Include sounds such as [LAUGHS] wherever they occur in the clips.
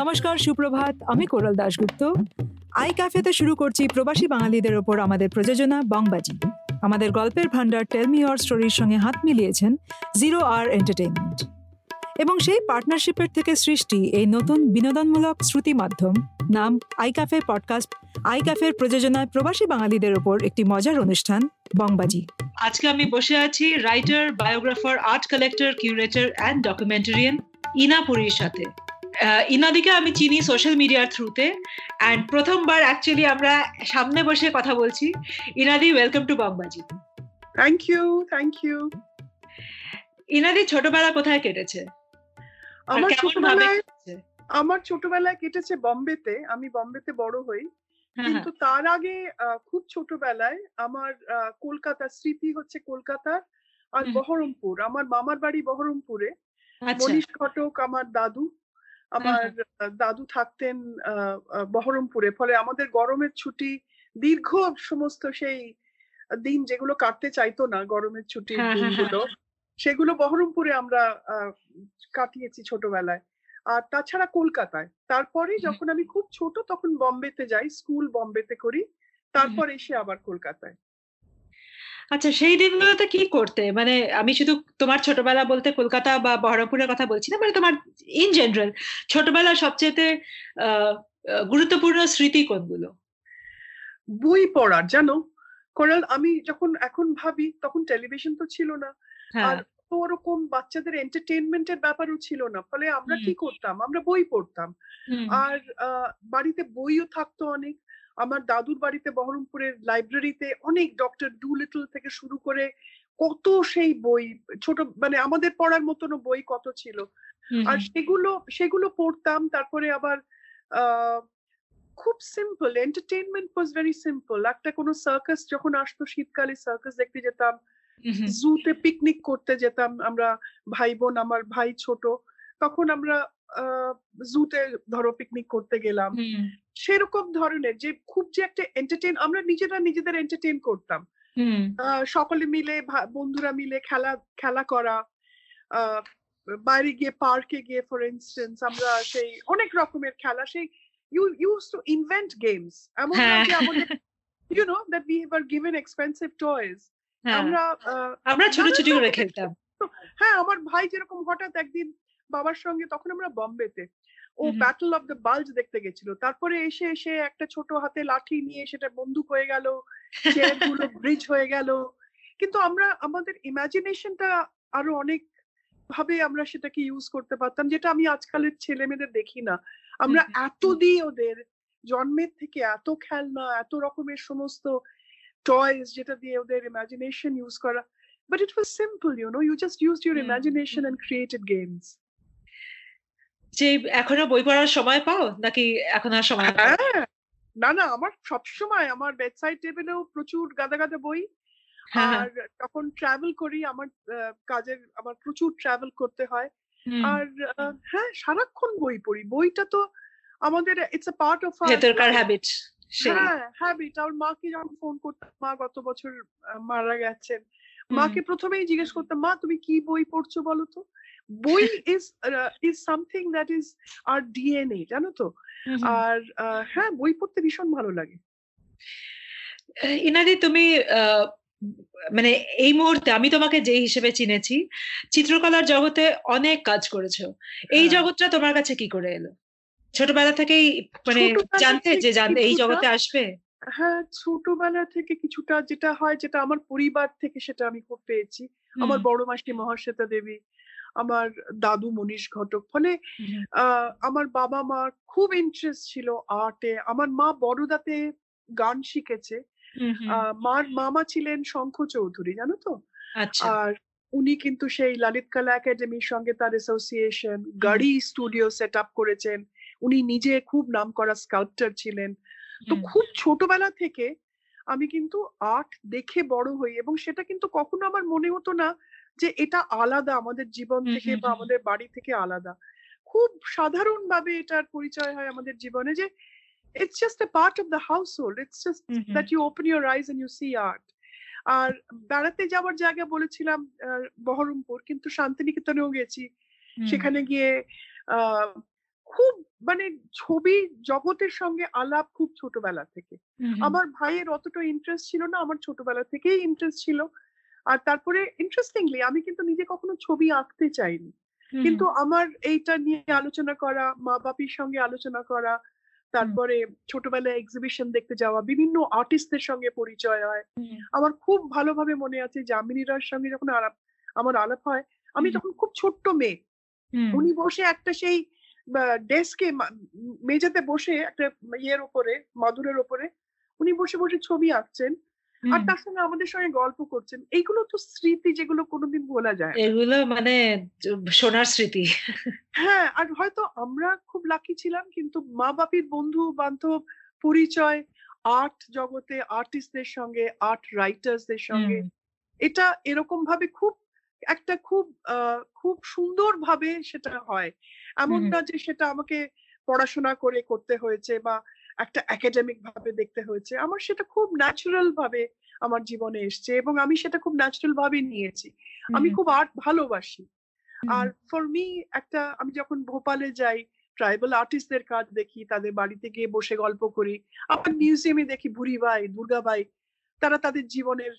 নমস্কার, সুপ্রভাত। আমি কোরাল দাশগুপ্ত। আই ক্যাফেতে শুরু করছি প্রবাসী বাঙালিদের ওপর আমাদের প্রযোজনা বংবাজি। আমাদের গল্পের ভান্ডার টেলমি অর স্টোরির সঙ্গে হাত মিলিয়েছেন জিরো আর এন্টারটেইনমেন্ট এবং সেই পার্টনারশিপের থেকে সৃষ্টি এই নতুন বিনোদনমূলক শ্রুতি মাধ্যম, নাম আই ক্যাফে পডকাস্ট। আই ক্যাফের প্রযোজনায় প্রবাসী বাঙালিদের ওপর একটি মজার অনুষ্ঠান, বংবাজি। আজকে আমি বসে আছি writer, biographer, art collector, curator and documentarian Ina পুরীর সাথে। ইনাদিকে আমি চিনি সোশ্যাল মিডিয়ার থ্রুতে অ্যান্ড প্রথমবার অ্যাকচুয়ালি আমরা সামনে বসে কথা বলছি। ইনাদি welcome to Bongbaji thank you thank you ইনাদি ছোটবেলা কোথায় কেটেছে? আমার ছোটবেলায় আমার ছোটবেলায় কেটেছে বম্বেতে আমি বম্বেতে বড় হই। হ্যাঁ, কিন্তু তার আগে খুব ছোটবেলায় আমার কলকাতা স্মৃতি হচ্ছে কলকাতার আর বহরমপুর। আমার মামার বাড়ি বহরমপুরে। আচ্ছা। মনীষ ঘটক আমার দাদু। আমার দাদু থাকতেন বহরমপুরে। ফলে আমাদের গরমের ছুটি দীর্ঘ সমস্ত সেই দিন যেগুলো কাটতে চাইতো না গরমের ছুটির হ্যাঁ, হ্যাঁ, দিনগুলো সেগুলো বহরমপুরে আমরা কাটিয়েছি ছোটবেলায়। আর তাছাড়া কলকাতায়। তারপরে যখন আমি খুব ছোট তখন বম্বেতে যাই স্কুল বম্বেতে করি। তারপর এসে আবার কলকাতায়। আচ্ছা সেই দিনগুলোতে কি করতে? মানে আমি শুধু তোমার ছোটবেলা বলতে কলকাতা বা বহরমপুরের কথা বলছি না মানে তোমার ইন জেনারেল ছোটবেলা সবচেয়ে গুরুত্বপূর্ণ স্মৃতি কোনগুলো? বই পড়ার জানো? কোরাল আমি যখন এখন ভাবি তখন টেলিভিশন তো ছিল না। হ্যাঁ। আর ওরকম বাচ্চাদের এন্টারটেনমেন্টের ব্যাপারও ছিল না। ফলে আমরা কি করতাম? আমরা বই পড়তাম। আর বাড়িতে বইও থাকতো অনেক। আমার দাদুর বাড়িতে বহরমপুরের লাইব্রেরিতে অনেক ডক্টর ডু লিটল থেকে শুরু করে কত সেই বই ছোট মানে আমাদের পড়ার মতন বই কত ছিল। আর সেগুলো সেগুলো পড়তাম তারপরে আবার খুব simple entertainment was very simple একটা কোনো সার্কাস যখন আসতো শীতকালে সার্কাস দেখতে যেতাম। জুতে পিকনিক করতে যেতাম আমরা ভাই বোন আমার ভাই ছোট। তখন আমরা জুতে ধরো পিকনিক করতে গেলাম। সেরকম ধরনের যে খুব যে একটা এন্টারটেন আমরা নিজেরা নিজেদের এন্টারটেন করতাম। সকলে মিলে বন্ধুরা মিলে খেলা খেলা করা বাইরে গিয়ে পার্কে গিয়ে ফর ইনস্টেন্স আমরা সেই অনেক রকমের খেলা সেই you use to invent games এমন যে আমাদের you know that we have given expensive toys আমরা আমরা ছোট ছোট করে খেলতাম। হ্যাঁ আমার ভাই যেরকম হঠাৎ একদিন বাবার সঙ্গে তখন আমরা বম্বেতে। ও ব্যাটল অফ দ্য বাল্জ দেখতে গেছিল। তারপরে এসে এসে একটা ছোট হাতে লাঠি নিয়ে সেটা বন্দুক হয়ে গেলগুলো ব্রিজ [LAUGHS] হয়ে গেল। কিন্তু আমরা আমাদের ইমাজিনেশনটা আরও অনেক ভাবে আমরা সেটাকে ইউজ করতে পারতাম যেটা আমি আজকালের ছেলে মেয়েদের দেখি না। আমরা এত দিই ওদের জন্মের থেকে এত খেলনা এত রকমের সমস্ত টয়েস যেটা দিয়ে ওদের ইমাজিনেশন ইউজ করা but it was simple you know you just use your imagination and created games যে এখনও বই পড়ার সময় পাও? নাকি এখন আর সময় হ্যাঁ, না না আমার সব সময় আমার বেডসাইড টেবিলেও প্রচুর গাদা গাদা বই। হ্যাঁ, হ্যাঁ। আর তখন ট্রাভেল করি আমার কাজের আমার প্রচুর ট্রাভেল করতে হয়। আর হ্যাঁ সারাক্ষণ বই পড়ি। বইটা তো আমাদের ইটস আ পার্ট অফ ভেতরকার হ্যাবিট হ্যাঁ হ্যাবিট আর মাকে যখন ফোন করতাম মা গত বছর মারা গেছেন। মাকে প্রথমেই জিজ্ঞেস করতাম মা তুমি কি বই পড়ছো বলো তো? বই is is something that is our DNA জানো তো? আর হ্যাঁ বই পড়তে ভীষণ ভালো লাগে। ইনাদি তুমি মানে এই মুহূর্তে আমি তোমাকে যে হিসেবে চিনেছি চিত্রকলার জগতে অনেক কাজ করেছ। এই হ্যাঁ। জগৎটা তোমার কাছে কি করে এলো? ছোটবেলা থেকেই মানে জানতে যে জানতে এই জগতে আসবে? হ্যাঁ ছোটবেলা থেকে কিছুটা যেটা হয় যেটা আমার পরিবার থেকে সেটা আমি খুব পেয়েছি। আমার বড় মাসি মহাশ্বেতা দেবী আমার দাদু মনীষ ঘটক। ফলে আমার বাবা মার খুব ইন্টারেস্ট ছিল আর্টে আমার মা বড়দাতে গান শিখেছে। মার মামা ছিলেন শঙ্খ চৌধুরী জানো তো? আচ্ছা। আর উনি কিন্তু সেই ললিত কলা একাডেমির সঙ্গে তার অ্যাসোসিয়েশন গাড়ি স্টুডিও সেট আপ করেছেন। উনি নিজে খুব নাম করা স্কাল্পটার ছিলেন। তো খুব ছোটবেলা থেকে আমি কিন্তু আর্ট দেখে বড় হই এবং সেটা কিন্তু কখনো আমার মনে হতো না যে এটা আলাদা আমাদের জীবন থেকে বা আমাদের বাড়ি থেকে আলাদা। খুব সাধারণ ভাবে এটার পরিচয় হয় আমাদের জীবনে যে it's just a part of the household it's just that you open your eyes and you see art আর বেড়াতে যাওয়ার জায়গা বলেছিলাম বহরমপুর কিন্তু শান্তিনিকেতনেও গেছি। সেখানে গিয়ে খুব মানে ছবি জগতের সঙ্গে আলাপ খুব ছোটবেলা থেকে। আমার ভাইয়ের অতটা ইন্টারেস্ট ছিল না আমার ছোটবেলা থেকেই ইন্টারেস্ট ছিল। আর তারপরে ইন্টারেস্টিংলি আমি কিন্তু নিজে কখনো ছবি আঁকতে চাইনি। কিন্তু আমার এইটা নিয়ে আলোচনা করা মা বাপির সঙ্গে আলোচনা করা তারপরে ছোটবেলায় এক্সিবিশন দেখতে যাওয়া বিভিন্ন আর্টিস্টদের সঙ্গে পরিচয় হয়। আমার খুব ভালোভাবে মনে আছে জামিনীরার সঙ্গে যখন আলাপ আমার আলাপ হয় আমি তখন খুব ছোট্ট মেয়ে। উনি বসে একটা সেই ডেস্কে মেঝেতে বসে একটা ইয়ের উপরে মাদুরের উপরে উনি বসে বসে ছবি আঁকছেন। আর তার সঙ্গে আমাদের সঙ্গে গল্প করছেন। এইগুলো তো স্মৃতি যেগুলো কোনোদিন ভোলা যায় এগুলো মানে সোনার স্মৃতি। হ্যাঁ আর হয়তো আমরা খুব লাকি ছিলাম কিন্তু মা বাপির বন্ধু বান্ধব পরিচয় আর্ট জগতে আর্টিস্টদের সঙ্গে আর্ট রাইটার্সদের সঙ্গে এটা এরকম ভাবে খুব একটা খুব খুব সুন্দর ভাবে সেটা হয়। এমন না যে সেটা আমাকে পড়াশোনা করে করতে হয়েছে বা একটা একাডেমিক ভাবে দেখতে হয়েছে। আমার সেটা খুব ন্যাচারাল ভাবে আমার জীবনে এসছে এবং আমি সেটা খুব ন্যাচুরাল ভাবে নিয়েছি। আমি খুব আর্ট ভালোবাসি। আর ফর মি একটা আমি যখন ভোপালে যাই ট্রাইবাল আর্টিস্টদের কাজ দেখি তাদের বাড়িতে গিয়ে বসে গল্প করি আবার মিউজিয়ামে দেখি বুড়িবাই দুর্গাবাই তারা তাদের জীবনের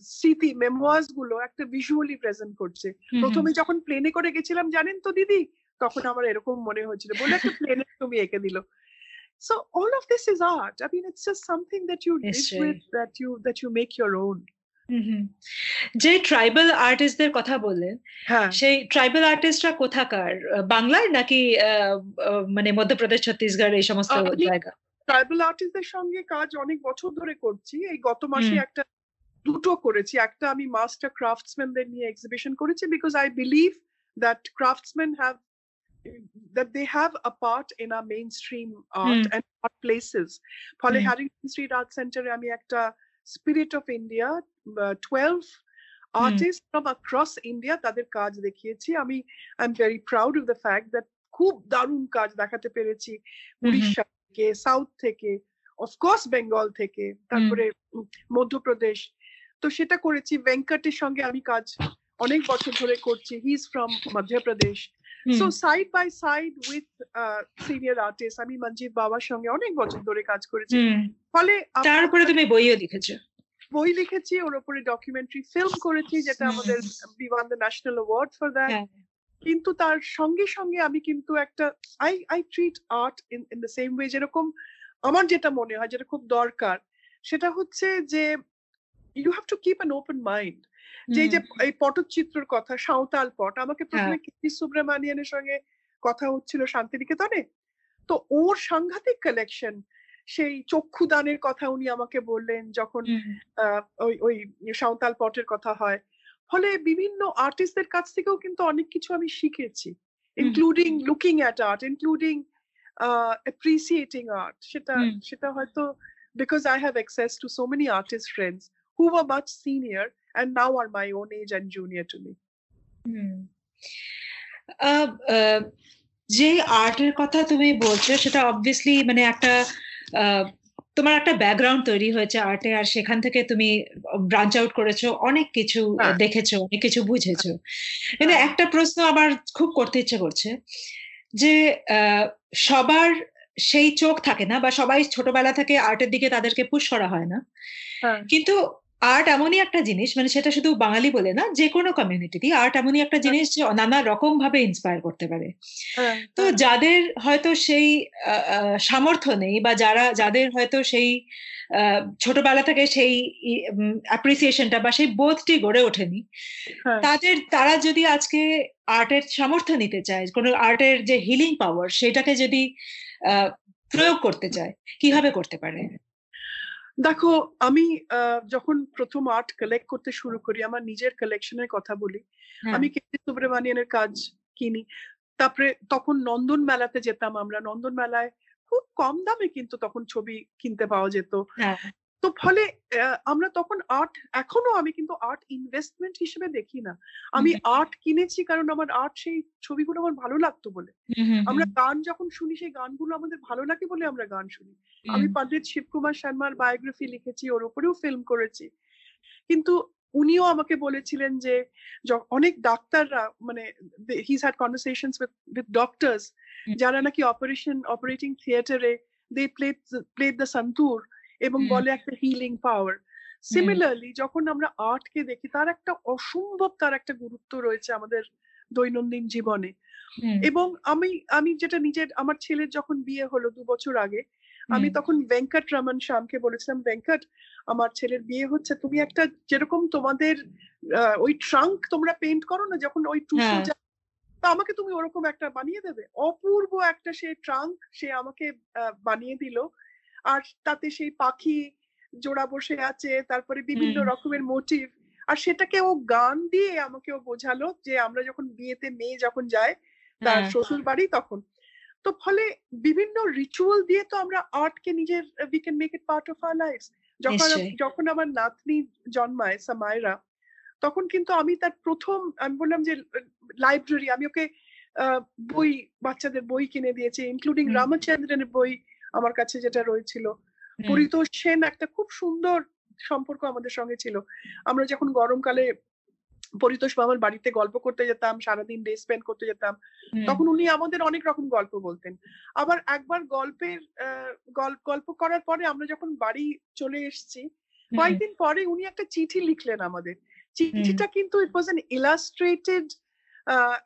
স্মৃতি মেমোয়ার্সগুলো একটা ভিজুয়ালি প্রেজেন্ট করছে। প্রথমে যখন প্লেনে করে গেছিলাম জানেন তো দিদি? তখন আমার এরকম মনে হয়েছিল বলে একটা প্লেনে তুমি এঁকে দিল। So all of this is art. I mean it's just something that you live with that you that you make your own. যে ট্রাইবাল আর্টিস্টদের কথা বললেন সেই ট্রাইবাল আর্টিস্টরা কোথাকার? বাংলার নাকি মানে মধ্যপ্রদেশ ছত্তিশগড় এই সমস্ত জায়গা? ট্রাইবাল আর্টিস্টদের সঙ্গে কাজ অনেক বছর ধরে করছি। এই গত মাসে একটা দুটো করেছি। একটা আমি মাস্টার ক্রাফটসম্যানদের নিয়ে এক্সিবিশন করেছি because I believe that craftsman have that they have a part in our mainstream art mm. and art places. ফলে হ্যারিংটন স্ট্রিট আর্ট সেন্টারে আমি একটা spirit of India twelve artist from across India তাদের কাজ দেখিয়েছি। আমি I am very proud of the fact that খুব দারুণ কাজ দেখাতে পেরেছি। উড়িষ্যা থেকে সাউথ থেকে অফকোর্স বেঙ্গল থেকে তারপরে মধ্যপ্রদেশ। তো সেটা করেছি। ভেঙ্কটের সঙ্গে আমি কাজ অনেক বছর ধরে করছি। He is from Madhya Pradesh so side by side with senior artist আমি মঞ্জিত বাবার সঙ্গে অনেক বছর ধরে কাজ করেছি। ফলে তারপরে তুমি বইও লিখেছো। বই লিখেছি ওর উপরে ডকুমেন্টারি ফিল্ম করেছি যেটা আমাদের we won the national award for that কিন্তু তার সঙ্গে সঙ্গে আমি কিন্তু একটা I I treat art in in the same way যেরকম আমার যেটা মনে হয় যেটা খুব দরকার সেটা হচ্ছে যে you have to keep an open mind যে যে এই পটচিত্রের কথা সাঁওতাল পট আমাকে প্রথমে কীর্তি সুব্রমানিয়ানের সঙ্গে কথা হচ্ছিল শান্তিনিকেতনে। তো ওর সাংঘাতিক কালেকশন সেই চক্ষুদানের কথা উনি আমাকে বললেন যখন ওই ওই সাঁওতাল পটের কথা হয়। ফলে বিভিন্ন আর্টিস্টদের কাছ থেকেও কিন্তু অনেক কিছু আমি শিখেছি including looking at art including appreciating art সেটা সেটা হয়তো because I have access to so many artist friends who are much senior and now are my own age and junior to me. যে আর্টের কথা তুমি বলছো সেটা অবভিয়াসলি মানে একটা তোমার একটা ব্যাকগ্রাউন্ড তৈরি হয়েছে আর্টে আর সেখান থেকে তুমি ব্রাঞ্চ আউট করেছ অনেক কিছু দেখেছ অনেক কিছু বুঝেছ। কিন্তু একটা প্রশ্ন আমার খুব করতে ইচ্ছে করছে যে সবার সেই চোখ থাকে না বা সবাই ছোটবেলা থেকে আর্টের দিকে তাদেরকে পুশ করা হয় না। কিন্তু আর্ট এমনই একটা জিনিস মানে সেটা শুধু বাঙালি বলে না যে কোনো কমিউনিটি আর্ট এমনই একটা জিনিস যে নানা রকম ভাবে ইন্সপায়ার করতে পারে। তো যাদের হয়তো সেই সামর্থ্য নেই বা যারা যাদের হয়তো সেই ছোটবেলা থেকে সেই অ্যাপ্রিসিয়েশনটা বা সেই বোধটি গড়ে ওঠেনি তাদের তারা যদি আজকে আর্টের সামর্থ্য নিতে চায় কোনো আর্টের যে হিলিং পাওয়ার সেটাকে যদি প্রয়োগ করতে চায় কীভাবে করতে পারে? দেখো আমি যখন প্রথম আর্ট কালেক্ট করতে শুরু করি আমার নিজের কালেকশনের কথা বলি আমি কীর্তি সুব্রমানিয়ানের কাজ কিনি। তারপরে তখন নন্দন মেলাতে যেতাম আমরা। নন্দন মেলায় খুব কম দামে কিন্তু তখন ছবি কিনতে পাওয়া যেত। তো ফলে আমরা তখন আর্ট এখনও আমি কিন্তু আর্ট ইনভেস্টমেন্ট হিসেবে দেখি না। আমি আর্ট কিনেছি কারণ আমার আর্ট সেই ছবিগুলো আমার ভালো লাগতো বলে। আমরা গান যখন শুনি সেই গানগুলো আমাদের ভালো লাগে বলে আমরা গান শুনি। আমি পন্ডিত শিবকুমার শর্মার বায়োগ্রাফি লিখেছি ওর উপরেও ফিল্ম করেছি। কিন্তু উনিও আমাকে বলেছিলেন যে অনেক ডাক্তাররা মানে his had conversations with with doctors যারা নাকি অপারেশন অপারেটিং থিয়েটারে they play play the santoor এবং বলে একটা হিলিং পাওয়ার সিমিলারলি যখন আমরা আর্টকে দেখি তার একটা অসম্ভব তার একটা গুরুত্ব রয়েছে আমাদের দৈনন্দিন জীবনে। এবং আমি আমি যেটা নিজের আমার ছেলের যখন বিয়ে হলো দু বছর আগে আমি তখন ভেঙ্কট রমন শ্যামকে বলেছিলাম ভেঙ্কট আমার ছেলের বিয়ে হচ্ছে তুমি একটা যেরকম তোমাদের ওই ট্রাঙ্ক তোমরা পেন্ট করো না যখন ওই টুসু তা আমাকে তুমি ওরকম একটা বানিয়ে দেবে? অপূর্ব একটা সে ট্রাঙ্ক সে আমাকে বানিয়ে দিল। আর তাতে সেই পাখি জোড়া বসে আছে তারপরে বিভিন্ন রকমের মোটিভ আর সেটাকে ও গান দিয়ে আমাকে ও বোঝালো যে আমরা যখন বিয়েতে মেয়ে যখন যায় তার হ্যাঁ। শ্বশুর বাড়ি তখন। তো ফলে বিভিন্ন রিচুয়াল দিয়ে তো আমরা আর্টকে নিজের we can make it part of our life যখন যখন আমার নাতনি জন্মায় সামায়রা তখন কিন্তু আমি তার প্রথম আমি বললাম যে লাইব্রেরি আমি ওকে বই বাচ্চাদের বই কিনে দিয়েছি ইনক্লুডিং রামচন্দ্রনের বই আমার কাছে যেটা রয়েছিল। পরিতোষ সেন একটা খুব সুন্দর সম্পর্ক আমাদের সঙ্গে ছিল। আমরা যখন গরমকালে পরিতোষ মামার বাড়িতে গল্প করতে যেতাম সারাদিন ডে স্পেন্ড করতে যেতাম তখন উনি আমাদের অনেক রকম গল্প বলতেন। আবার একবার গল্পের গল্প করার পরে আমরা যখন বাড়ি চলে এসেছি কয়েকদিন পরে উনি একটা চিঠি লিখলেন আমাদের। চিঠিটা কিন্তু it was an illustrated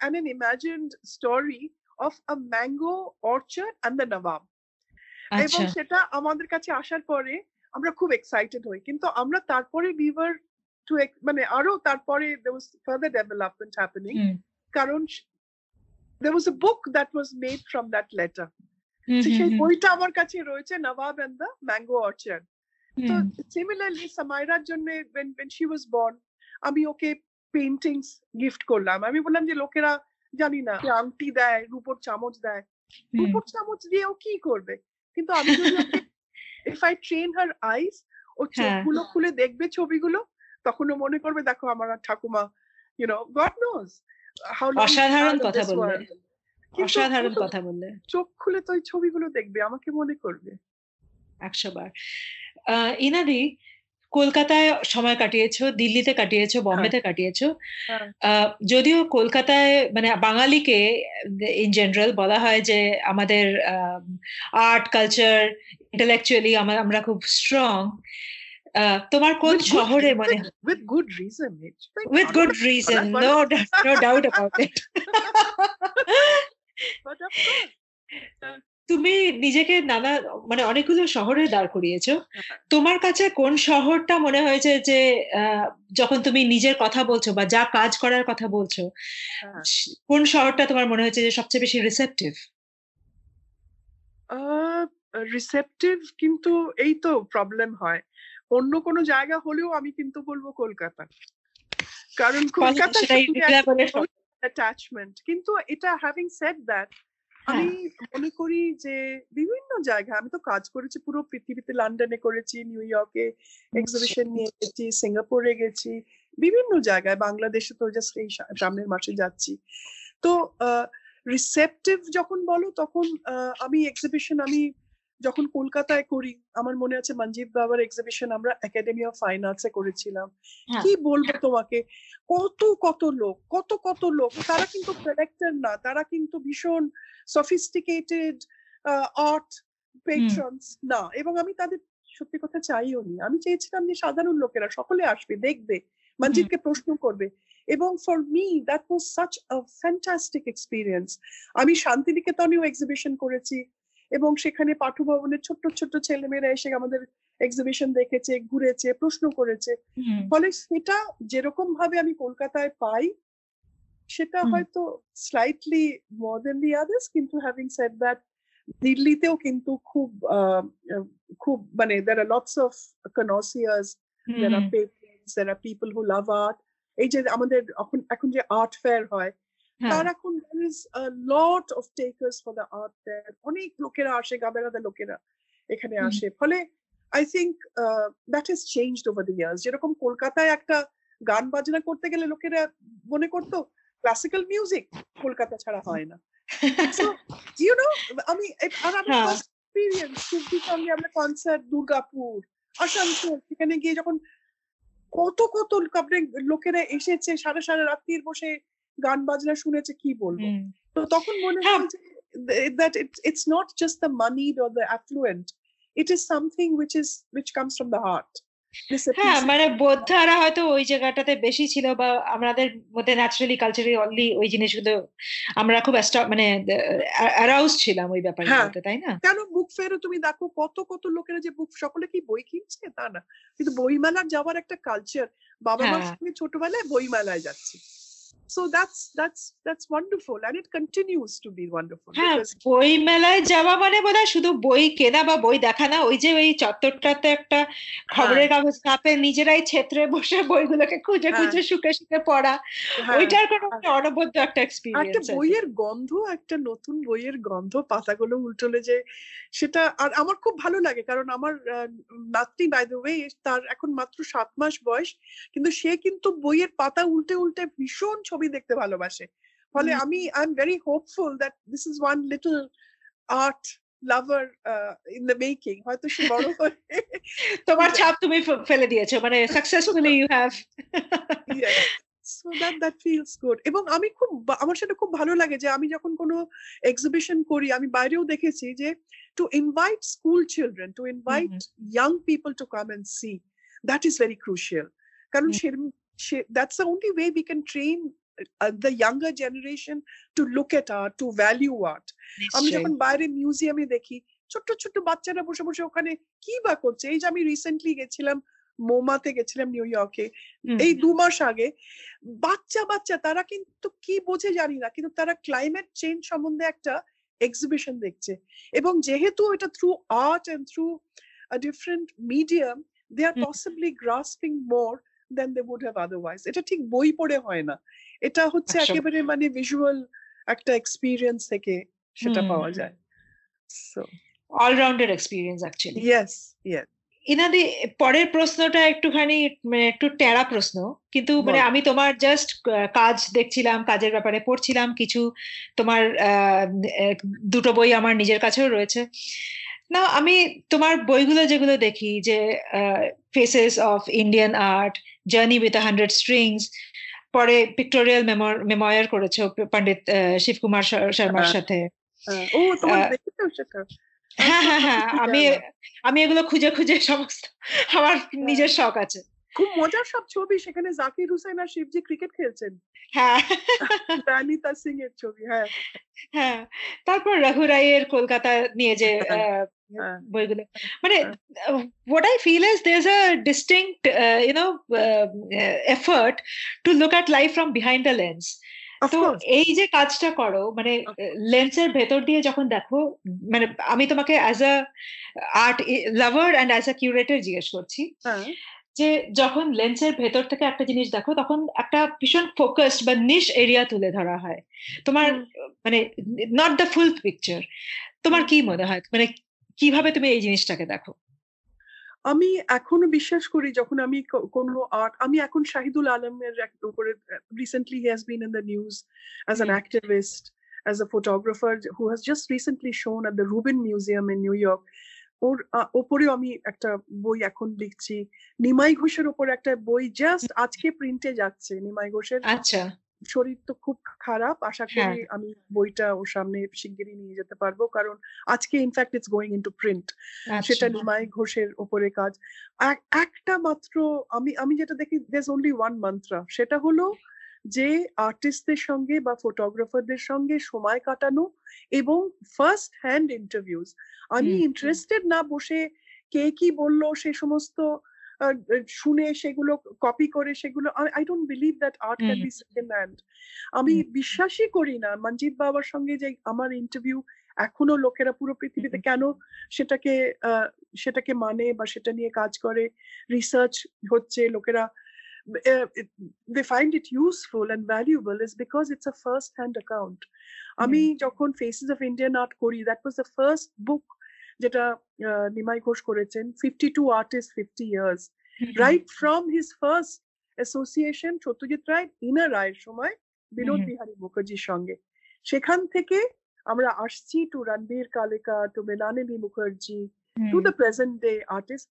and an imagined story of a mango orchard and the nawab এবং সেটা আমাদের কাছে আসার পরে আমরা খুব এক্সাইটেড হই। কিন্তু আমরা তারপরে বিভার টু মানে আরও তারপরে there was further development happening কারণ there was a book that was made from that letter সেই বইটা আমার কাছে রয়েছে Nawab and the mango orchard তো সিমিলারলি সামাইরার জন্য when when she was born আমি ওকে পেন্টিংস গিফট করলাম। আমি বললাম যে লোকেরা জানি না আংটি দেয় রূপোর চামচ দেয়। রূপোর চামচ দিয়ে ও কি করবে? কিন্তু আমি যদি if I train her eyes ও চোখগুলো খুলে দেখবে ছবিগুলো তখন ও মনে করবে দেখো আমার ঠাকুমা ইউ নো গড নোজ অসাধারণ কথা বললে। অসাধারণ কথা বললে। চোখ খুলে তো ওই ছবিগুলো দেখবে আমাকে মনে করবে। একশো বার। ইনাদি কলকাতায় সময় কাটিয়েছো দিল্লিতে কাটিয়েছো বম্বেতে কাটিয়েছো যদিও কলকাতায় মানে বাঙালিকে ইন জেনারেল বলা হয় যে আমাদের আর্ট কালচার ইন্টেলেকচুয়ালি আমরা খুব স্ট্রং তোমার কোন শহরে মানে with good reason with good reason no no doubt about it তুমি নিজেকে নানা মানে অনেকগুলো শহরে দাঁড় করিয়েছো। তোমার কাছে কোন শহরটা মনে হয়েছে যে যখন তুমি নিজের কথা বলছো বা যা কাজ করার কথা বলছো কোন শহরটা তোমার মনে হয়েছে যে সবচেয়ে বেশি রিসেপটিভ রিসেপটিভ কিন্তু এই তো প্রবলেম হয়। অন্য কোনো জায়গা হলেও আমি কিন্তু বলব কলকাতা। কারণ কলকাতা অ্যাটাচমেন্ট কিন্তু এটা হ্যাভিং সেড দ্যাট আমি মনে করি যে বিভিন্ন জায়গায় আমি তো কাজ করেছি পুরো পৃথিবীতে লন্ডনে করেছি নিউ ইয়র্কে এক্সিবিশন নিয়ে গেছি সিঙ্গাপুরে গেছি বিভিন্ন জায়গায় বাংলাদেশে তো জাস্ট এই সামনের মাসে যাচ্ছি। তো রিসেপটিভ যখন বলো তখন আমি এক্সিবিশন আমি যখন কলকাতায় করি আমার মনে আছে মঞ্জিত বাবার এক্সিবিশন আমরা একাডেমি অফ ফাইন আর্টসে করেছিলাম। কি বলব তোমাকে? কত কত লোক কত কত লোক। তারা কিন্তু কালেক্টর না তারা কিন্তু ভীষণ সফিস্টিকেটেড আর্ট পেট্রনস না। এবং আমি তাদের সত্যি কথা চাইও নি। আমি চেয়েছিলাম যে সাধারণ লোকেরা সকলে আসবে দেখবে মঞ্জিতকে প্রশ্ন করবে। এবং for me that was such a fantastic experience আমি শান্তিনিকেতনেও এক্সিবিশন করেছি। এবং সেখানে পাঠভবনের ছোট্ট ছোট্ট ছেলেমেয়েরা এসে আমাদের এক্সিবিশন দেখেছে ঘুরেছে প্রশ্ন করেছে। ফলে সেটা যেরকম ভাবে আমি কলকাতায় পাই সেটা হয়তো slightly more than the others কিন্তু হ্যাভিং সেড দ্যাট দিল্লিতেও কিন্তু খুব খুব মানে there are lots of connoisseurs there are patrons there are people who love art এই যে আমাদের এখন এখন যে আর্ট ফেয়ার হয় তার এখন is a lot of takers for the art অনেক লোকেরা আসে গাবেরাদা লোকেরা এখানে আসে। ফলে I think that is changed over the years যেরকম কলকাতায় একটা গান বাজনা করতে গেলে লোকেরা মনে করতো ক্লাসিক্যাল মিউজিক কলকাতা ছাড়া হয় না। [LAUGHS] ইউ নো আমি আর আমার এক্সপিরিয়েন্স শিল্পীর সঙ্গে আমরা কনসার্ট দুর্গাপুর আসানসোল। সেখানে গিয়ে যখন কত কত লোকেরা এসেছে সারা সারা রাত্রির বসে গান বাজনা শুনেছে কি বলব? তো তখন মনে হয়। যে th- that it, it's not just the moneyed or the affluent it is something which is which comes from the heart. হ্যাঁ মানে বোদ্ধারা হয়তো ওই জায়গাটাতে বেশি ছিল বা আমাদের মধ্যে ন্যাচারালি কালচারালি অনলি ওই জিনিসগুলো আমরা খুব মানে অ্যারাউজ ছিলাম ওই ব্যাপারগুলোতে তাই না? কেন বুক ফেয়ারে তুমি দেখো কত কত লোকেরা যে বুক সকলে কি বই কিনছে? তা না। কিন্তু বইমেলার যাওয়ার একটা কালচার বাবা মার হ্যাঁ। সঙ্গে ছোটবেলায় বইমেলায় যাচ্ছি। So that's that's that's wonderful. And it continues to be wonderful হ্যাঁ বই মেলায় যাওয়া মানে বোধহয় শুধু বই কেনা বা বই দেখা না ওই যে ওই চত্বরটাতে একটা খবরের কাগজ কাপে নিজেরাই ছেত্রে বসে বইগুলোকে খুঁজে হ্যাঁ। খুঁজে শুকে শুকে পড়া হ্যাঁ, ওইটার কোনো একটা অনবদ্য একটা একটা এক্সপিরিয়েন্স বইয়ের গন্ধ একটা নতুন বইয়ের গন্ধ পাতাগুলো উল্টোলে যে সেটা আর আমার খুব ভালো লাগে কারণ আমার নাতনি বাই দ্য ওয়ে তার এখন মাত্র সাত মাস বয়স কিন্তু সে কিন্তু বইয়ের পাতা উল্টে উল্টে ভীষণ ছবি দেখতে ভালোবাসে ফলে আমি I am very hopeful that this is one little art lover in the making হয়তো সে বড় [LAUGHS] তোমার [LAUGHS] ছাপ তুমি ফেলে দিয়েছ মানে successfully you have Yes. So that that feels good. এবং আমি খুব আমার সেটা খুব ভালো লাগে যে আমি যখন কোনো এক্সিবিশন করি আমি বাইরেও দেখেছি যে to invite school children to invite young people to come and see that is very crucial কারণ। Say that's the only way we can train the younger generation to look at art to value art আমি যখন বাইরে মিউজিয়ামে দেখি ছোট্ট ছোট্ট বাচ্চারা বসে বসে ওখানে কি বা করছে? এই যে আমি রিসেন্টলি গেছিলাম মোমাতে গেছিলাম নিউ ইয়র্কে এই দু মাস আগে বাচ্চা বাচ্চা তারা কিন্তু কি বোঝে জানি না কিন্তু তারা ক্লাইমেট চেঞ্জ সম্বন্ধে একটা এক্সিবিশন দেখছে। এবং যেহেতু এটা through art and through different medium they are. Possibly grasping more than they would have otherwise এটা ঠিক বই পড়ে হয় না। এটা হচ্ছে একেবারে মানে ভিজুয়াল একটা এক্সপিরিয়েন্স থেকে সেটা পাওয়া যায়। So all rounder experience actually yes yes ইনাদি পরের প্রশ্নটা একটুখানি মানে একটু টেরা প্রশ্ন কিন্তু মানে আমি তোমার জাস্ট কাজ দেখছিলাম কাজের ব্যাপারে পড়ছিলাম কিছু তোমার দুটো বই আমার নিজের কাছেও রয়েছে। না আমি তোমার বইগুলো যেগুলো দেখি যে faces of Indian art journey with hundred strings পরে পিক্টোরিয়াল মেমোয়ার করেছ পন্ডিত শিবকুমার শর্মার। সাথে। ও তোমার হ্যাঁ হ্যাঁ হ্যাঁ আমি আমি এগুলো খুঁজে খুঁজে সমস্ত আমার নিজের শখ আছে। খুব মজার সব ছবি সেখানে জাকির হুসেন আর শিবজি ক্রিকেট খেলছেন। হ্যাঁ। [LAUGHS] রানিতা সিং এর ছবি হ্যাঁ। হ্যাঁ তারপর রঘু রায়ের কলকাতা নিয়ে যে আহ, হ্যাঁ। বইগুলো। মানে হ্যাঁ। what I feel is there's a distinct uh, you know uh, uh, effort to look at life from behind the lens. তো এই যে কাজটা করো মানে লেন্সের ভেতর দিয়ে যখন দেখো মানে আমি তোমাকে as a art lover and as a curator জিজ্ঞেস করছি। হ্যাঁ। যে যখন লেন্সের ভেতর থেকে একটা জিনিস দেখো তখন একটা ভীষণ ফোকাসড বা নিশ এরিয়া তুলে ধরা হয়। তোমার মানে নট দ্য ফুল পিকচার তোমার কি মনে হয়? মানে কীভাবে তুমি এই জিনিসটাকে দেখো? আমি এখনও বিশ্বাস করি যখন আমি কোনো আর্ট আমি এখন শাহিদুল আলমের উপরে recently he has been in the news as an. Activist as a photographer who has just recently shown at the Rubin Museum in New York ওর ওপরেও আমি একটা বই এখন লিখছি। নিমাই ঘোষের ওপর একটা বই জাস্ট আজকে প্রিন্টে যাচ্ছে। নিমাই ঘোষের আচ্ছা। শরীর তো খুব খারাপ। আশা হ্যাঁ। করি আমি বইটা ওর সামনে শিগগিরই নিয়ে যেতে পারব। কারণ আজকে in fact it's going into print সেটা নিমাই ঘোষের ওপরে কাজ। এক- একটা মাত্র আমি আমি যেটা দেখি দেস অনলি ওয়ান মন্ত্রা সেটা হলো যে আর্টিস্টদের সঙ্গে বা ফটোগ্রাফারদের সঙ্গে সময় কাটানো এবং ফার্স্ট হ্যান্ড ইন্টারভিউজ আমি ইন্টারেস্টেড না বসে কে কি বলল সে সমস্ত শুনে সেগুলো কপি করে সেগুলো I don't believe that art can be second hand আমি বিশ্বাসই করি না মঞ্জিত বাবার সঙ্গে যে আমার ইন্টারভিউ এখনও লোকেরা পুরো পৃথিবীতে কেন সেটাকে আহ, সেটাকে মানে বা সেটা নিয়ে কাজ করে। রিসার্চ হচ্ছে লোকেরা they find it useful and valuable is because it's a first hand account আমি যখন ফেসেস অফ ইন্ডিয়ান আর্ট করি that was the first book যেটা আহ, নিমাই ঘোষ করেছেন fifty two artist fifty years right from his first association Satyajit Ray Ina রায়ের সময় বিনোদ হুম। বিহারী মুখার্জির সঙ্গে সেখান থেকে আমরা আসছি to Ranbir Kaleka to Mrinalini Mukherjee to the present day artist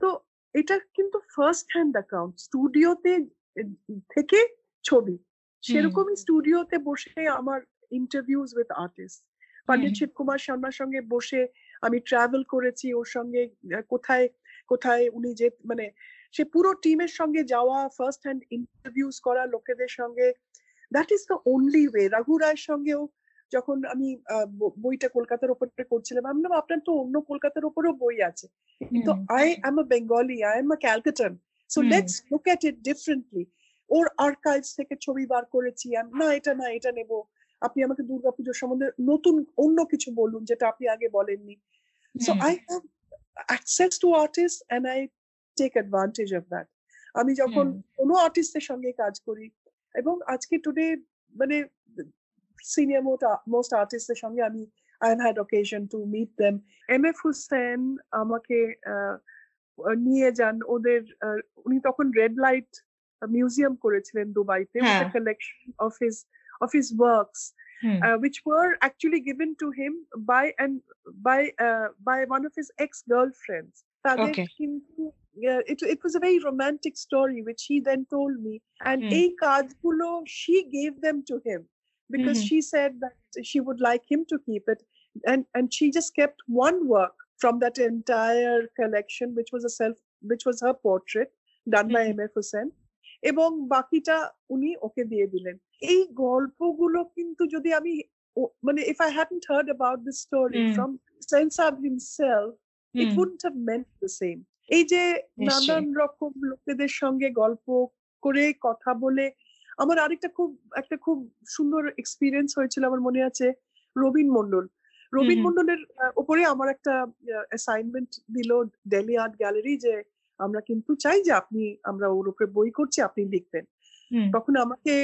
তো এটা কিন্তু ফার্স্ট হ্যান্ড অ্যাকাউন্ট স্টুডিওতে থেকে ছবি। সেরকমই স্টুডিওতে বসে আমার interviews with artist Pandit Shiv Kumar শর্মার সঙ্গে বসে আমি ট্রাভেল করেছি ওর সঙ্গে কোথায় কোথায় উনি যে মানে সে পুরো টিমের সঙ্গে যাওয়া ফার্স্ট হ্যান্ড ইন্টারভিউস করা লোকেদের সঙ্গে। That is the only way Raghu রায়ের সঙ্গেও যখন আমি বইটা কলকাতার ওপরে করছিলাম আমি আপনার তো অন্য কলকাতার ওপরেও বই আছে। কিন্তু I am a Bengali I am a Calcuttan so let's look at it differently or archives থেকে ছবি বার করেছি না এটা না এটা নেব। আপনি আমাকে দুর্গাপুজোর সম্বন্ধে নতুন অন্য কিছু বলুন যেটা আপনি আগে বলেননি। So I have access to artist and I take advantage of that আমি যখন কোনো আর্টিস্টের সঙ্গে কাজ করি এবং আজকে টুডে মানে সিনিয়র মোস্ট আর্টিস্টের সঙ্গে আমি I have had occasion to meet them M F Husain আমাকে নিয়ে যান ওদের উনি তখন রেড লাইট মিউজিয়াম করেছিলেন দুবাইতে collection of his of his works Hmm. Uh, which were actually given to him by and by uh, by one of his ex girlfriends. Okay. Yeah, it, it was a very romantic story which he then told me and mm. এই কাজগুলো she gave them to him because mm-hmm. she said that she would like him to keep it and and she just kept one work from that entire collection which was a self which was her portrait done mm-hmm. by M F Husain এবং বাকিটা উনি ওকে দিয়ে দিলেন এই গল্পগুলো কিন্তু যদি আমি মানে if I hadn't heard about this story from sense of himself it wouldn't have meant the same এই যে নানান রকম লোকেদের সঙ্গে গল্প করে কথা বলে আমার আরেকটা খুব একটা খুব সুন্দর এক্সপিরিয়েন্স হয়েছিল আমার মনে আছে রবীন মন্ডল রবীন মন্ডলের উপরে আমার একটা অ্যাসাইনমেন্ট দিল ডেলি আর্ট গ্যালারি যে আমরা কিন্তু চাই যে আপনি আমরা ওর উপরে বই করছি আপনি লিখবেন। তখন আমাকে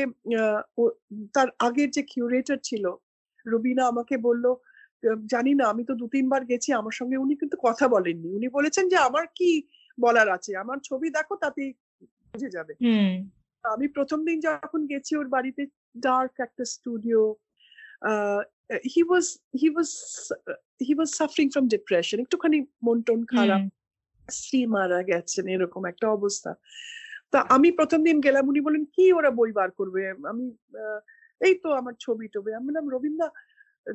তার আগের যে কিউরেটর ছিল রবিনা আমাকে বলল জানি না আমি তো দু তিনবার গেছি আমার সঙ্গে উনি কিন্তু কথা বলেননি। উনি বলেছেন যে আমার কি বলার আছে? আমার ছবি দেখো তাতে বুঝে যাবে। আমি প্রথম দিন যখন গেছি ওর বাড়িতে ডার্ক একটা studio he was he was he was suffering from depression একটুখানি মন টন খারাপ স্ত্রী মারা গেছেন এরকম একটা অবস্থা। তা আমি প্রথম দিন গেলাম উনি বলেন কি ওরা বই বার করবে? আমি এই তো আমার ছবি টবি। আমি বললাম রবীন্দ্র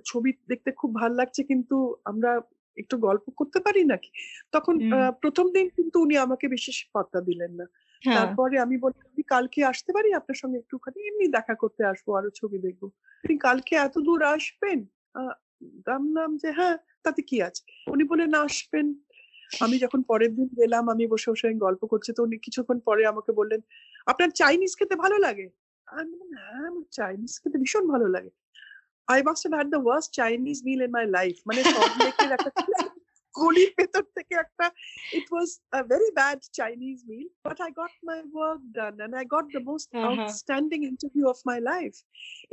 ছবি দেখতে খুব ভালো লাগছে কিন্তু আমরা একটু গল্প করতে পারি নাকি? তখন প্রথম দিন কিন্তু উনি আমাকে বিশেষ পাত্তা দিলেন না। তারপরে আমি বলি, আমি কালকে আসতে পারি আপনার সঙ্গে একটুখানি? এমনি দেখা করতে আসব, আরও ছবি দেখব। কালকে এত দূর আসবেন? নাম যে হ্যাঁ তাতে কি আছে? উনি বলেন আসবেন। আমি যখন পরের দিন গেলাম, আমি বসে বসে গল্প করছি, তো উনি কিছুক্ষণ পরে আমাকে বললেন, আপনার চাইনিজ খেতে ভালো লাগে? আমি হ্যাঁ আমার চাইনিজ খেতে ভীষণ ভালো লাগে। I must have had the worst Chinese meal in my life মানে সব একটা গলির ভেতর থেকে একটা it was a very bad Chinese meal but I got my work done and I got the most outstanding interview of my life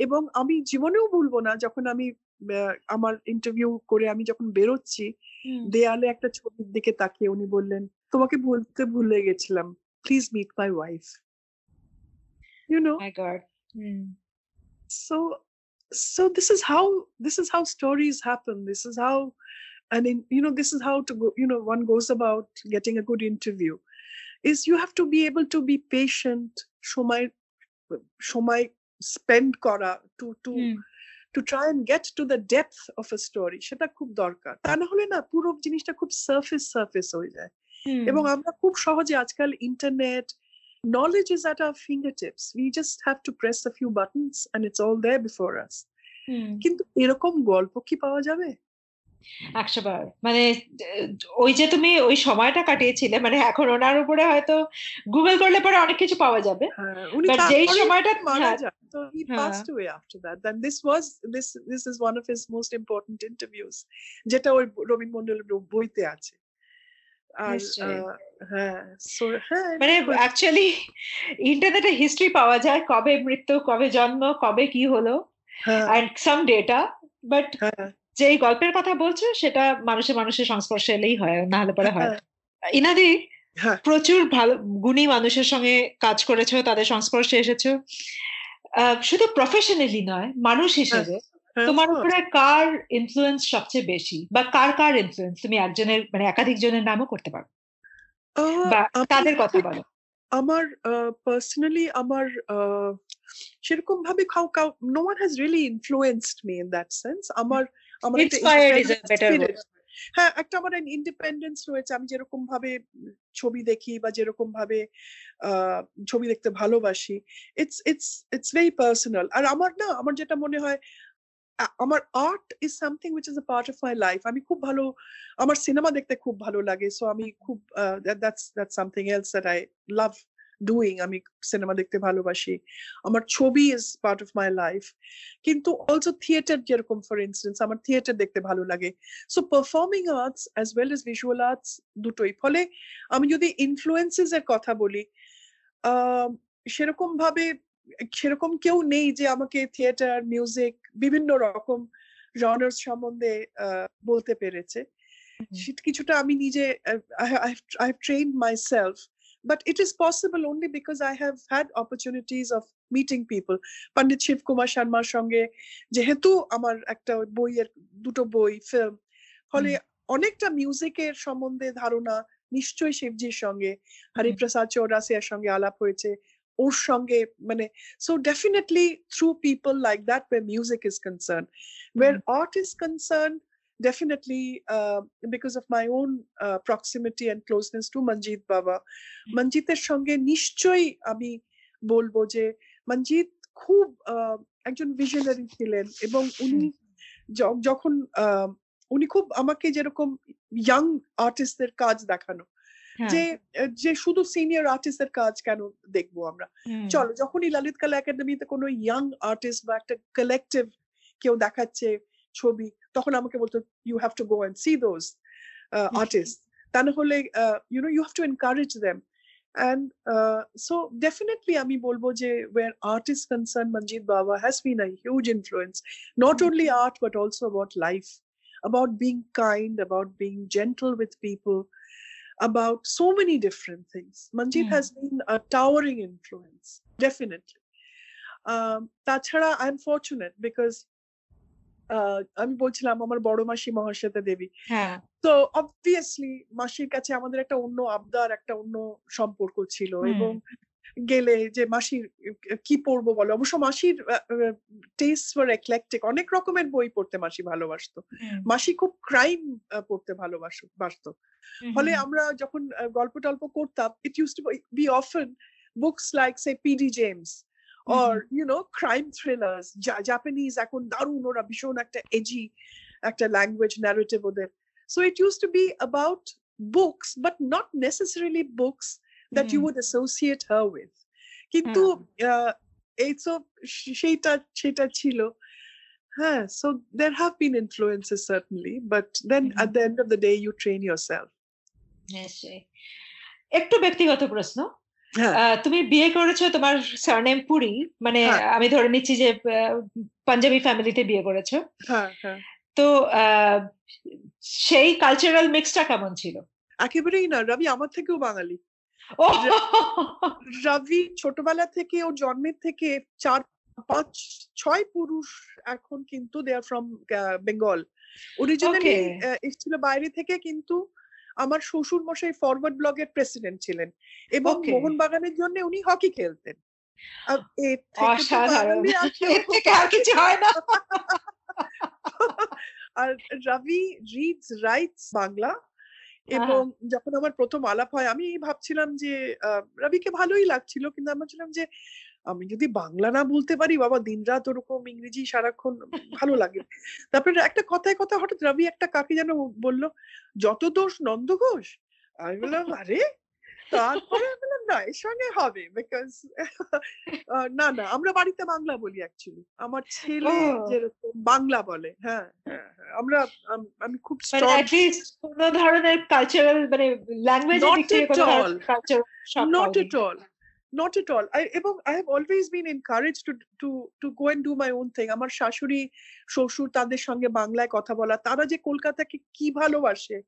এবং আমি জীবনেও ভুলবো না যখন আমি আমার ইন্টারভিউ করে আমি যখন বেরোচ্ছি দেয়ালে একটা ছবির দিকে তাকিয়ে উনি বললেন তোমাকে বলতে ভুলে গেছিলাম please meet my wife you know so so this is how this is how stories happen this is how and in, you know this is how to go you know one goes about getting a good interview is you have to be able to be patient সময় সময় spend করা to to to try and get to the depth of a story সেটা খুব দরকার তা না হলে না পুরো জিনিসটা খুব সার্ফেস সার্ফেস হয়ে যায় এবং আমরা খুব সহজে আজকাল internet knowledge is at our fingertips we just have to press a few buttons and it's all there before us কিন্তু এরকম গল্প কি পাওয়া যাবে একশো বার মানে ওই যে তুমি ওই সময়টা কাটিয়েছিলে মানে এখন ওনার উপরে হয়তো গুগল করলে পরে অনেক কিছু পাওয়া যাবে। যেই সময়টা So he passed away after that. Then this was this this is one of his most important interviews. যেটা ওই রবীন মন্ডলের বইতে আছে। হ্যাঁ মানে অ্যাকচুয়ালি ইন্টারনেটে হিস্ট্রি পাওয়া যায় কবে মৃত্যু কবে জন্ম কবে কি হলো অ্যান্ড সাম ডেটা বাট যেই গল্পের কথা বলছো সেটা মানুষের মানুষের সংস্পর্শে এলেই হয় না হলে পরে হয়। হ্যাঁ। ইনাদি হ্যাঁ। প্রচুর ভালো গুণী মানুষের সঙ্গে কাজ করেছ তাদের সংস্পর্শে এসেছ। শুধু প্রফেশনালি নয় মানুষ হ্যাঁ, হিসেবে তোমার উপরে কার ইনফ্লুয়েন্স সবচেয়ে বেশি? বা কার কার ইনফ্লুয়েন্স তুমি একজনের মানে একাধিক জনের নামও করতে পারো। বা তাদের কথা বলো। আমার পার্সোনালি আমার সেরকম ভাবে কাউ cow no one has really influenced me in that sense আমার আমার. হ্যাঁ একটা আমার ইন্ডিপেন্ডেন্স রয়েছে। আমি যেরকম ভাবে ছবি দেখি বা যেরকম ভাবে ছবি দেখতে ভালোবাসি it's it's it's very personal আর আমার না আমার যেটা মনে হয় আমার art is something which is a part of my life আমি খুব ভালো আমার সিনেমা দেখতে খুব ভালো লাগে। সো আমি খুব that's that's something else that I love doing আমি সিনেমা দেখতে ভালোবাসি। আমার ছবি is part of my life কিন্তু অলসো থিয়েটার যেরকম ফর ইনস্টেন্স আমার থিয়েটার দেখতে ভালো লাগে। So performing arts as well as visual arts দুটোই। ফলে আমি যদি ইনফ্লুয়েন্সেস এর কথা বলি সেরকম ভাবে সেরকম কেউ নেই যে আমাকে থিয়েটার মিউজিক বিভিন্ন রকম জনার্স সম্বন্ধে বলতে পেরেছে। কিছুটা আমি নিজে I have train my self but it is possible only because I have had opportunities of meeting people Pandit Shiv Kumar শর্মার সঙ্গে যেহেতু আমার একটা বইয়ের দুটো বই ফিল্ম ফলে অনেকটা মিউজিকের সম্বন্ধে ধারণা নিশ্চয়ই শিবজির সঙ্গে হরিপ্রসাদ চৌরাসিয়ার সঙ্গে আলাপ হয়েছে ওর সঙ্গে মানে so definitely through people like that way music is concern where art is concern definitely uh, because of my own uh, proximity and closeness to Manjit বাবা মঞ্জিতের সঙ্গে নিশ্চয়ই আমি বলব যে মঞ্জিত খুব একজন ভিশনারি ছিলেন এবং উনি যখন উনি খুব আমাকে যেরকম ইয়াং আর্টিস্টদের কাজ দেখানো। হ্যাঁ, যে আহ, যে শুধু সিনিয়র আর্টিস্টের কাজ কেন দেখব আমরা? চলো যখনই ললিত কলা একাডেমিতে কোনো ইয়াং আর্টিস্ট বা একটা কালেকটিভ কেউ দেখাচ্ছে ছবি তখন আমাকে বলতো you have to go and see those artist তা না হলে you know you have to encourage them and so definitely আমি বলবো যে where art is concern Manjit Baba has been a huge influence not only art but also about life about being kind, about being gentle with people, about so many different things. Manjeet Hmm. has been a towering influence, definitely. Um, তাছাড়া I am fortunate because আমি বলছিলাম আমার বড় মাসি মহাশ্বেতা দেবী। হ্যাঁ। তো obviously মাসির কাছে আমাদের একটা অন্য আবদার একটা অন্য সম্পর্ক ছিল এবং গেলে যে মাসির কি পড়ব বলো? অবশ্য মাসির টেস্ট ফর এক্লেকটিক অনেক রকমের বই পড়তে মাসি ভালোবাসতো। মাসি খুব ক্রাইম পড়তে ভালোবাসো বাসতো। ফলে আমরা যখন গল্প টল্প করতাম it use to be often books like say P D James or you know crime thrillers Japanese এখন দারুণ ওরা ভীষণ একটা এজি একটা ল্যাঙ্গুয়েজ ন্যারেটিভ ওদের। So it use to be about books but not necessarily books that you hmm. Would associate her with কিন্তু আহ, এই সব সেইটা সেটা ছিল। হ্যাঁ so there have been influences certainly but then Mhm. at the end of the day you train yourself নিশ্চয়ই একটু ব্যক্তিগত প্রশ্ন। হ্যাঁ আহ, তুমি বিয়ে করেছ তোমার সারনেম পুরি মানে হ্যাঁ। আমি ধরে নিচ্ছি যে আহ, পাঞ্জাবি ফ্যামিলিতে বিয়ে করেছ। হ্যাঁ হ্যাঁ। তো আহ, সেই কালচারাল মিক্সটা কেমন ছিল? একেবারেই না রবি আমার থেকেও বাঙালি। ও! রবি ছোটবেলা থেকে ও জন্মের থেকে চার পাঁচ ছয় পুরুষ এখন কিন্তু they are from Bengal originally. এসেছিল বাইরে থেকে কিন্তু আমার শ্বশুর মশাই ফরওয়ার্ড ব্লগের প্রেসিডেন্ট ছিলেন এবং. মোহনবাগানের জন্য উনি হকি খেলতেন। [LAUGHS] কিছু হয় না। [LAUGHS] আর রবি রিডস রাইটস বাংলা এবং যখন আমার প্রথম আলাপ হয় আমি ভাবছিলাম যে রবিকে ভালোই লাগছিল কিন্তু আমি ভাবছিলাম যে আমি যদি বাংলা না বলতে পারি বাবা দিনরাত ওরকম ইংরেজি সারাক্ষণ ভালো লাগে। তারপরে একটা কথায় কথা হঠাৎ রবি একটা কাকে যেন বলল যত দোষ নন্দ ঘোষ। আমি বললাম আরে! তারপরে বললাম না এর সঙ্গে হবে বিকজ না না আমরা বাড়িতে বাংলা বলি অ্যাকচুয়ালি আমার ছেলে যেরকম বাংলা বলে হ্যাঁ হ্যাঁ হ্যাঁ। আমরা আমি খুব মানে কোনো ধরনের কালচারাল মানে ল্যাঙ্গুয়েজের Not দিক থেকে not at all. I, এবং I have always been encouraged to to to go and do my own thing. আমার শাশুড়ি শ্বশুর তাদের সঙ্গে বাংলায় কথা বলা তারা যে কলকাতাকে কি ভালোবাসে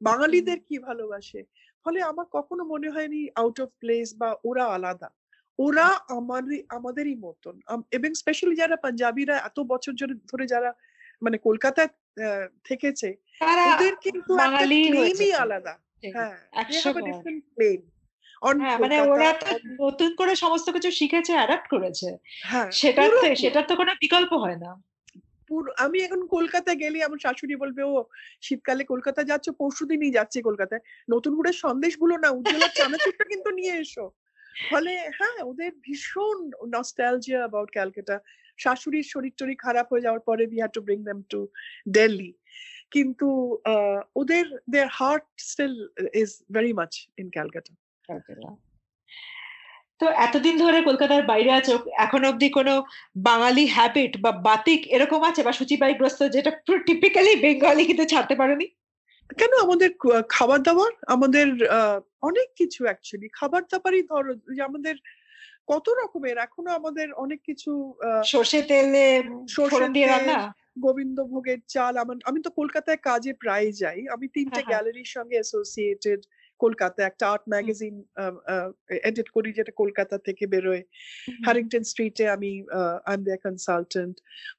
বাঙালিদের কি ভালোবাসে ফলে আমার কখনো মনে হয়নি আউট অফ প্লেস বা ওরা আলাদা। ওরা আমাদের আমাদেরই মতন। এবং স্পেশালি যারা পাঞ্জাবিরা এত বছর ধরে যারা মানে কলকাতায় থেকেছে ওদের কিন্তু। আলাদা। হ্যাঁ they একশো মানে ওরা নতুন করে সমস্ত কিছু শিখেছে অ্যাডাপ্ট করেছে। হ্যাঁ সেটার। সেটার তো কোনো বিকল্প হয় না। আমি এখন কলকাতা গেলে আমার শাশুড়ি বলবে ও শীতকালে কলকাতা যাচ্ছ পরশু দিনই যাচ্ছে কলকাতায়। নতুন করে সন্দেশগুলো না উজ্জ্বলার চানাচুরটা কিন্তু নিয়ে এসো। ফলে হ্যাঁ ওদের ভীষণ নস্টালজিয়া অ্যাবাউট ক্যালকাটা। শাশুড়ির শরীর টরীর খারাপ হয়ে যাওয়ার পরে we had to bring them to Delhi কিন্তু ওদের their heart still is very much in Calcutta. তো এতদিন ধরে কলকাতার বাইরে আছো এখন অব্দি কোনো বাঙালি হ্যাবিট বা বাতিক এরকম আছে বা সূচিবাইগ্রস্ত যেটা টিপিক্যালি বেঙ্গলি কিন্তু ছাড়তে পারোনি? কেন আমাদের খাবার দাবার আমাদের অনেক কিছু অ্যাকচুয়ালি খাবার দাবারই ধরো আমাদের কত রকমের এখনও আমাদের অনেক কিছু সর্ষে তেলে সর্ষে দিয়ে রান্না? গোবিন্দ ভোগের চাল আমার আমি তো কলকাতায় কাজে প্রায় যাই। আমি তিনটে গ্যালারির সঙ্গে অ্যাসোসিয়েটেড কলকাতা একটা আর্ট ম্যাগাজিন এডিট করি যেটা কলকাতা থেকে বেরোয়। হ্যারিংটন স্ট্রিটে আমি আই এম দেয়ার কনসালটেন্ট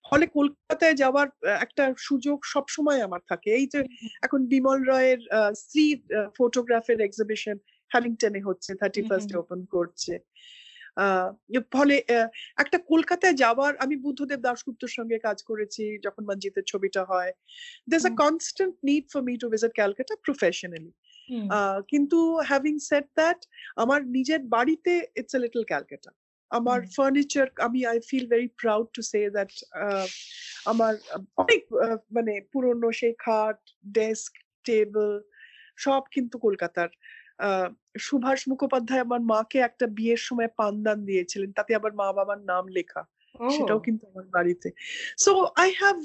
ফলে কলকাতায় যাওয়ার একটা সুযোগ সব সময় আমার থাকে। এই যে এখন বিমল রায়ের স্ত্রী ফটোগ্রাফের এক্সিবিশন হ্যারিংটনে হচ্ছে থার্টি ফার্স্ট ওপেন করছে। ফলে একটা কলকাতায় যাওয়ার আমি বুদ্ধদেব দাশগুপ্তর সঙ্গে কাজ করেছি যখন মঞ্জিতের ছবিটা হয়। There a constant need for me to visit Calcutta professionally কিন্তু হ্যাভিং সেট দ্যাট আমার নিজের বাড়িতে ইটস এ লিটল ক্যালকাটা আমার ফার্নিচার আমি I feel very proud to say that আমার অনেক মানে পুরনো সেই খাট ডেস্ক টেবিল সব কিন্তু কলকাতার। সুভাষ মুখোপাধ্যায় আমার মাকে একটা বিয়ের সময় পানদান দিয়েছিলেন তাতে আবার মা বাবার নাম লেখা। সেটাও কিন্তু আমার বাড়িতে। So I have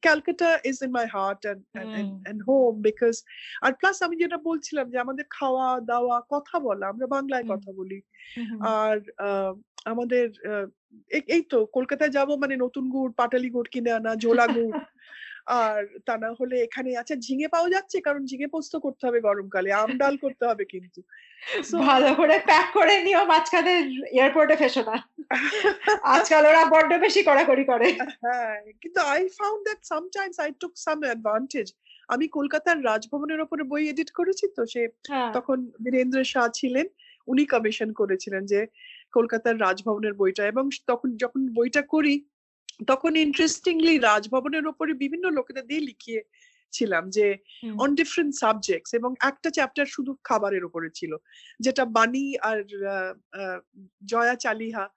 Calcutta is in my heart and home. Because R plus আমি যেটা বলছিলাম যে আমাদের খাওয়া দাওয়া কথা বলা আমরা বাংলায় কথা বলি। আর আমাদের এই তো কলকাতায় যাব মানে নতুন গুড় পাটালি গুড় কিনে আনা ঝোলা গুড়। [LAUGHS] আর তা না হলে এখানে আচ্ছা ঝিঙে পাওয়া যাচ্ছে? কারণ ঝিঙে পোস্ত করতে হবে গরমকালে আম ডাল করতে হবে কিন্তু। ভালো করে প্যাক করে নিও মাঝখানে এয়ারপোর্টে ফেসো না। আজকাল ওরা বড্ড বেশি কড়াকড়ি করে। হ্যাঁ কিন্তু I found that sometimes I took some advantage আমি কলকাতার রাজভবনের ওপরে বই এডিট করেছি তো সে হ্যাঁ। তখন বীরেন্দ্র শাহ ছিলেন উনি কমিশন করেছিলেন যে কলকাতার রাজভবনের বইটা। এবং তখন যখন বইটা করি তখন ইন্টারেস্টিংলি রাজভবনের ওপরে বিভিন্ন লোকেদের দিয়ে লিখিয়ে ছিলাম যে অন ডিফারেন্ট সাবজেক্টস এবং একটা চ্যাপ্টার শুধু খাবারের উপরে ছিল। যেটা বাণী আর জয়া চালিহা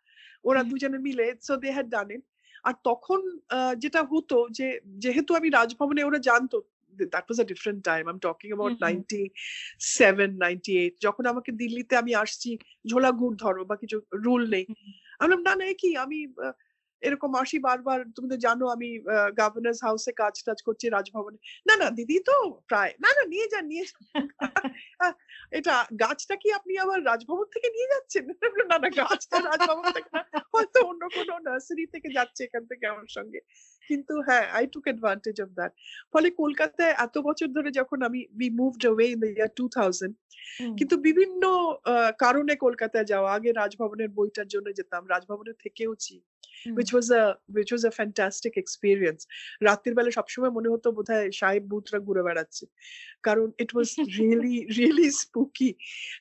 ওরা দুজনে মিলে সো দে হ্যাড ডান ইট আর তখন যেটা হতো যে যেহেতু আমি রাজভবনে ওরা জানতো that was a different time i'm talking about mm-hmm. 97 98 যখন আমাকে দিল্লিতে আমি আসছি ঝোলা গুড় ধরো বা কিছু রুল নেই। আমি না না কি? আমি এরকম আসি বারবার তুমি তো জানো আমি গভর্নর্স হাউসে কাজ টাজ করছি রাজভবনে। না না দিদি তো প্রায় না না নিয়ে যান নিয়ে এটা গাছটা কি আপনি আবার রাজভবন থেকে নিয়ে যাচ্ছেন? না না গাছটা রাজভবন থেকে হয়তো অন্য কোনো নার্সারি থেকে যাচ্ছে এখান থেকে আমার সঙ্গে। কিন্তু হ্যাঁ I took advantage of that ফলে কলকাতায় এত বছর ধরে যখন আমি we moved away in the year two thousand কিন্তু বিভিন্ন কারণে কলকাতায় যাওয়া আগে রাজভবনের বইটার জন্য যেতাম রাজভবনে থেকেওছি। Which was a which was a fantastic experience. রাতের বেলা সবসময় মনে হতো বোধহয় সাহেব ভূতরা ঘুরে বেড়াচ্ছে। কারণ it was really really spooky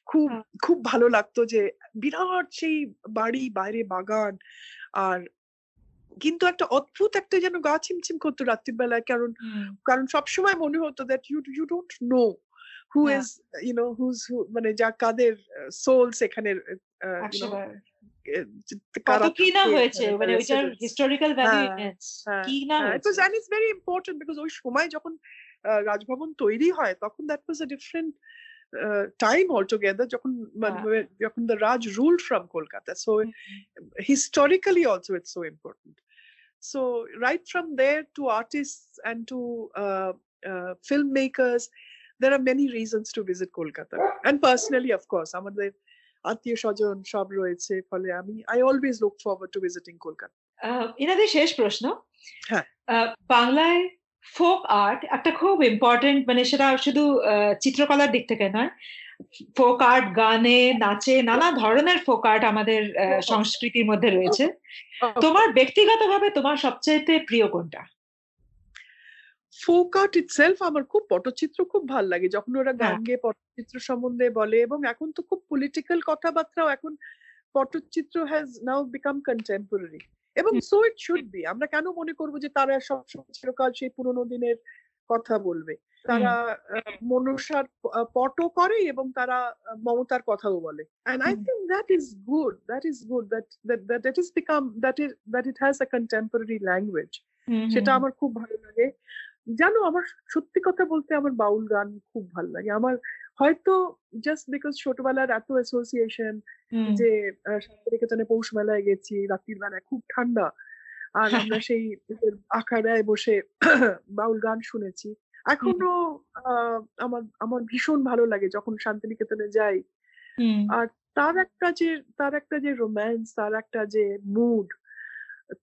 খুব খুব ভালো লাগতো যে বিরাট সেই বাড়ি বাইরে বাগান আর কিন্তু একটা অদ্ভুত একটা যেন গা ছিমছিম করতো রাত্রির বেলায়। কারণ কারণ সবসময় মনে হতো that you you don't know who is you know whose মানে যা কাদের সোলস এখানে কত কি না হয়েছে মানে ওইটার হিস্টোরিক্যাল ভ্যালু কি না হয়েছে it was very important because ওই সময় যখন রাজভবন তৈরি হয় তখন that was a different time altogether যখন যখন the Raj ruled from Kolkata so historically also it's so important so right from there to artists and to uh, uh, filmmakers there are many reasons to visit Kolkata and personally of course আমাদের আত্মীয় স্বজন সব রয়েছে ফলে আমি I always look forward to visiting Kolkata ইনাদের শেষ প্রশ্ন। হ্যাঁ। বাংলায় ফোক আর্ট একটা খুব ইম্পর্টেন্ট মানে সেটা শুধু চিত্রকলার দিক থেকে নয় ফোক আর্ট গানে নাচে নানা ধরনের ফোক আর্ট আমাদের [LAUGHS] সংস্কৃতির মধ্যে রয়েছে। তোমার ব্যক্তিগতভাবে তোমার সবচেয়ে প্রিয় কোনটা? ফোক আর্ট ইটসেলফ আমার খুব পটচিত্র খুব ভালো লাগে। যখন ওরা গান গেয়ে পটচিত্র সম্বন্ধে বলে এবং এখন তো খুব পলিটিক্যাল কথাবার্তাও এখন Patachitra has now become contemporary এবং সো ইট শুড বি আমরা কেন মনে করব যে তারা সবসময় চিরকাল সেই পুরোনো দিনের কথা বলবে? তারা মনুষ্যার পটও করে এবং তারা মমতার কথাও বলে। And I think that is good that is good that that that, that is become that is that it has a contemporary language সেটা আমার খুব ভালো লাগে। জানো আমার সত্যি কথা বলতে আমার বাউল গান খুব ভালো লাগে। আমার হয়তো জাস্ট বিকজ ছোটবেলার এত অ্যাসোসিয়েশন যে শান্তিনিকেতনে পৌষ মেলায় গেছি রাত্রির বেলায় খুব ঠান্ডা আর আমরা সেই আখাড়ায় বসে বাউল গান শুনেছি। এখনও আমার আমার ভীষণ ভালো লাগে যখন শান্তিনিকেতনে যাই। আর তার একটা যে তার একটা যে রোম্যান্স তার একটা যে মুড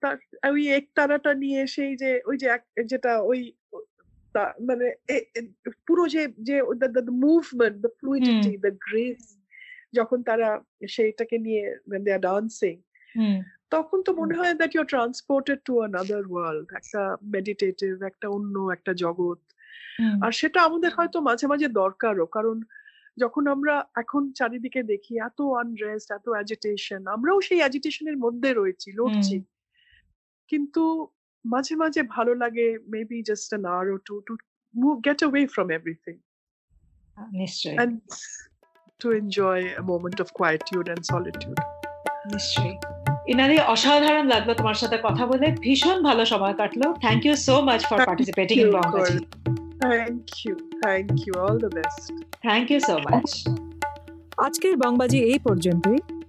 তার ওই একতারাটা নিয়ে সেই যে ওই যে যেটা ওই মানে পুরো যে যে movement the fluidity the grace যখন তারা সেইটাকে নিয়ে দে আর ডান্সিং তখন তো মনে হয় that your transported to another world একটা মেডিটেটিভ একটা অন্য একটা জগৎ। আর সেটা আমাদের হয়তো মাঝে মাঝে দরকারও কারণ যখন আমরা এখন চারিদিকে দেখি এত আনরেস্ট এত অ্যাজিটেশন আমরাও সেই অ্যাজিটেশনের মধ্যে রয়েছি লড়ছি। কিন্তু মাঝে মাঝে ভালো লাগে maybe just an hour or two to move get away from everything নিশ্চয়ই and to enjoy a moment of quietude and solitude. নিশ্চয়ই ইনাদি অসাধারণ লাগল তোমার সাথে কথা বলে ভীষণ ভালো সময় কাটলো thank you so much for participating in Bongbaji Thank you. Thank you. All the best. Thank you so much আজকের বংবাজি এই পর্যন্তই